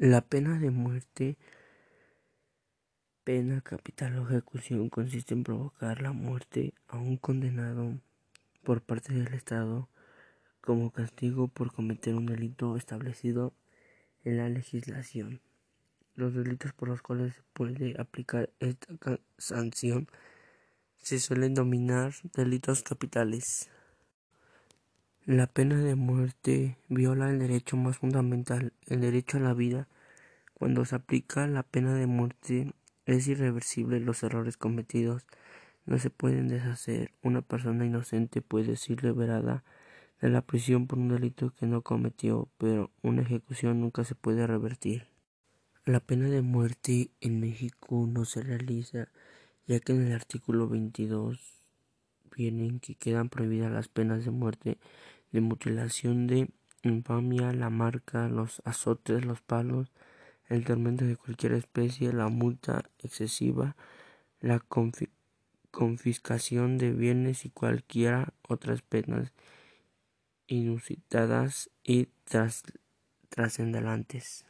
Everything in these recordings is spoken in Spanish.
La pena de muerte, pena capital o ejecución, consiste en provocar la muerte a un condenado por parte del Estado como castigo por cometer un delito establecido en la legislación. Los delitos por los cuales se puede aplicar esta sanción se suelen dominar delitos capitales. La pena de muerte viola el derecho más fundamental, el derecho a la vida. Cuando se aplica la pena de muerte es irreversible los errores cometidos no se pueden deshacer. Una persona inocente puede ser liberada de la prisión por un delito que no cometió, pero una ejecución nunca se puede revertir. La pena de muerte en México no se realiza, ya que en el artículo 22 vienen que quedan prohibidas las penas de muerte de mutilación de infamia, la marca, los azotes, los palos, el tormento de cualquier especie, la multa excesiva, la confiscación de bienes y cualquiera otras penas inusitadas y trascendentales.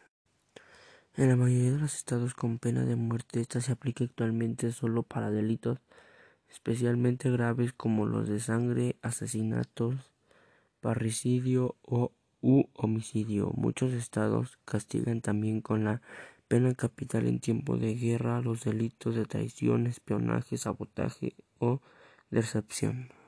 En la mayoría de los estados con pena de muerte, esta se aplica actualmente solo para delitos especialmente graves como los de sangre, asesinatos, parricidio o u homicidio. Muchos estados castigan también con la pena capital en tiempo de guerra los delitos de traición, espionaje, sabotaje o deserción.